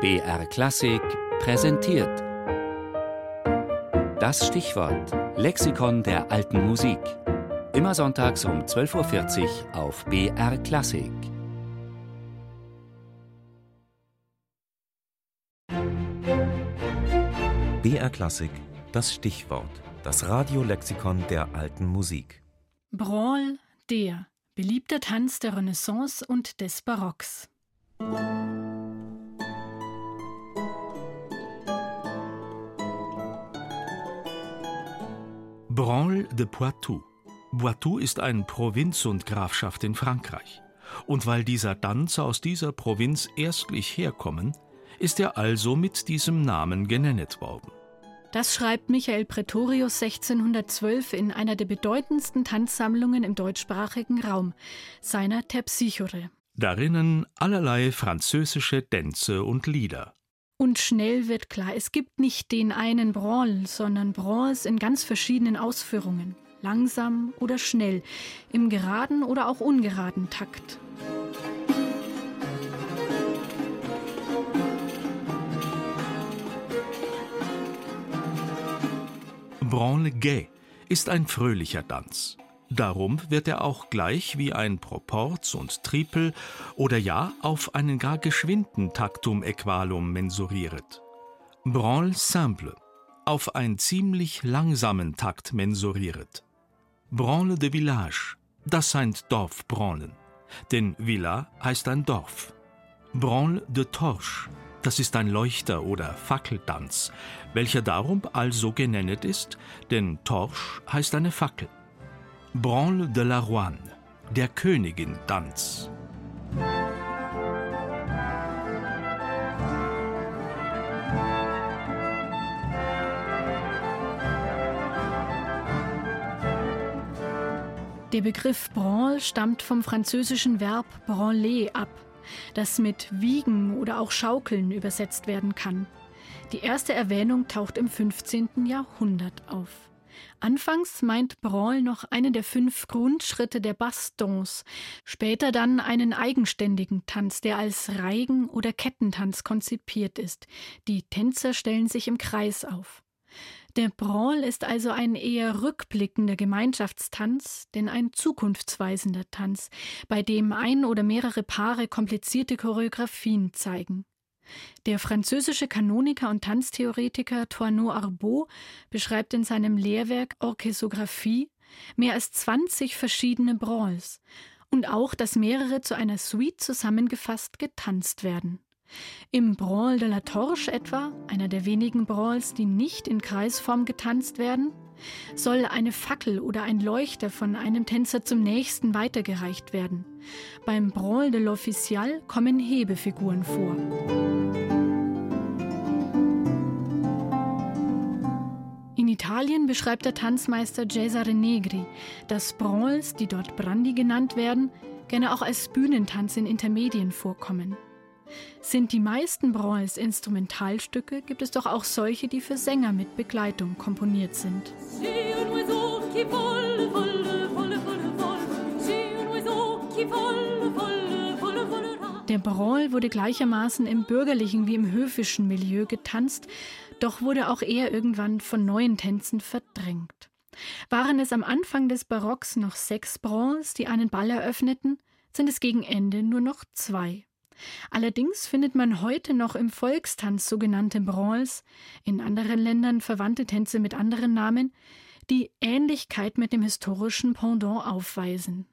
BR Klassik präsentiert. Das Stichwort Lexikon der alten Musik. Immer sonntags um 12.40 Uhr auf BR Klassik. BR Klassik, das Stichwort, das Radiolexikon der alten Musik. Branle, der beliebter Tanz der Renaissance und des Barocks. Branle de Poitou. Poitou ist eine Provinz und Grafschaft in Frankreich. Und weil dieser Tanz aus dieser Provinz erstlich herkommen, ist er also mit diesem Namen genennet worden. Das schreibt Michael Pretorius 1612 in einer der bedeutendsten Tanzsammlungen im deutschsprachigen Raum, seiner Terpsichore. Darinnen allerlei französische Tänze und Lieder. Und schnell wird klar, es gibt nicht den einen Branle, sondern Branles in ganz verschiedenen Ausführungen. Langsam oder schnell, im geraden oder auch ungeraden Takt. Branle gai ist ein fröhlicher Tanz. Darum wird er auch gleich wie ein Proporz und Tripel oder ja auf einen gar geschwinden Taktum Äqualum mensuriert. Branle simple, auf einen ziemlich langsamen Takt mensuriert. Branle de Village, das sind Dorfbranlen, denn Villa heißt ein Dorf. Branle de Torche, das ist ein Leuchter- oder Fackeltanz, welcher darum also genennet ist, denn Torche heißt eine Fackel. Branle de la Rouen, der Königin Tanz. Der Begriff Branle stammt vom französischen Verb branler ab, das mit wiegen oder auch schaukeln übersetzt werden kann. Die erste Erwähnung taucht im 15. Jahrhundert auf. Anfangs meint Branle noch einen der fünf Grundschritte der Bastons, später dann einen eigenständigen Tanz, der als Reigen- oder Kettentanz konzipiert ist. Die Tänzer stellen sich im Kreis auf. Der Branle ist also ein eher rückblickender Gemeinschaftstanz, denn ein zukunftsweisender Tanz, bei dem ein oder mehrere Paare komplizierte Choreografien zeigen. Der französische Kanoniker und Tanztheoretiker Tourneau Arbeau beschreibt in seinem Lehrwerk Orchesographie mehr als 20 verschiedene Branles und auch, dass mehrere zu einer Suite zusammengefasst getanzt werden. Im Branle de la Torche etwa, einer der wenigen Branles, die nicht in Kreisform getanzt werden, soll eine Fackel oder ein Leuchter von einem Tänzer zum nächsten weitergereicht werden. Beim Branle de l'Official kommen Hebefiguren vor. Italien beschreibt der Tanzmeister Cesare Negri, dass Branles, die dort Brandi genannt werden, gerne auch als Bühnentanz in Intermedien vorkommen. Sind die meisten Branles Instrumentalstücke, gibt es doch auch solche, die für Sänger mit Begleitung komponiert sind. Der Branle wurde gleichermaßen im bürgerlichen wie im höfischen Milieu getanzt, doch wurde auch er irgendwann von neuen Tänzen verdrängt. Waren es am Anfang des Barocks noch sechs Branles, die einen Ball eröffneten, sind es gegen Ende nur noch zwei. Allerdings findet man heute noch im Volkstanz sogenannte Branles, in anderen Ländern verwandte Tänze mit anderen Namen, die Ähnlichkeit mit dem historischen Pendant aufweisen.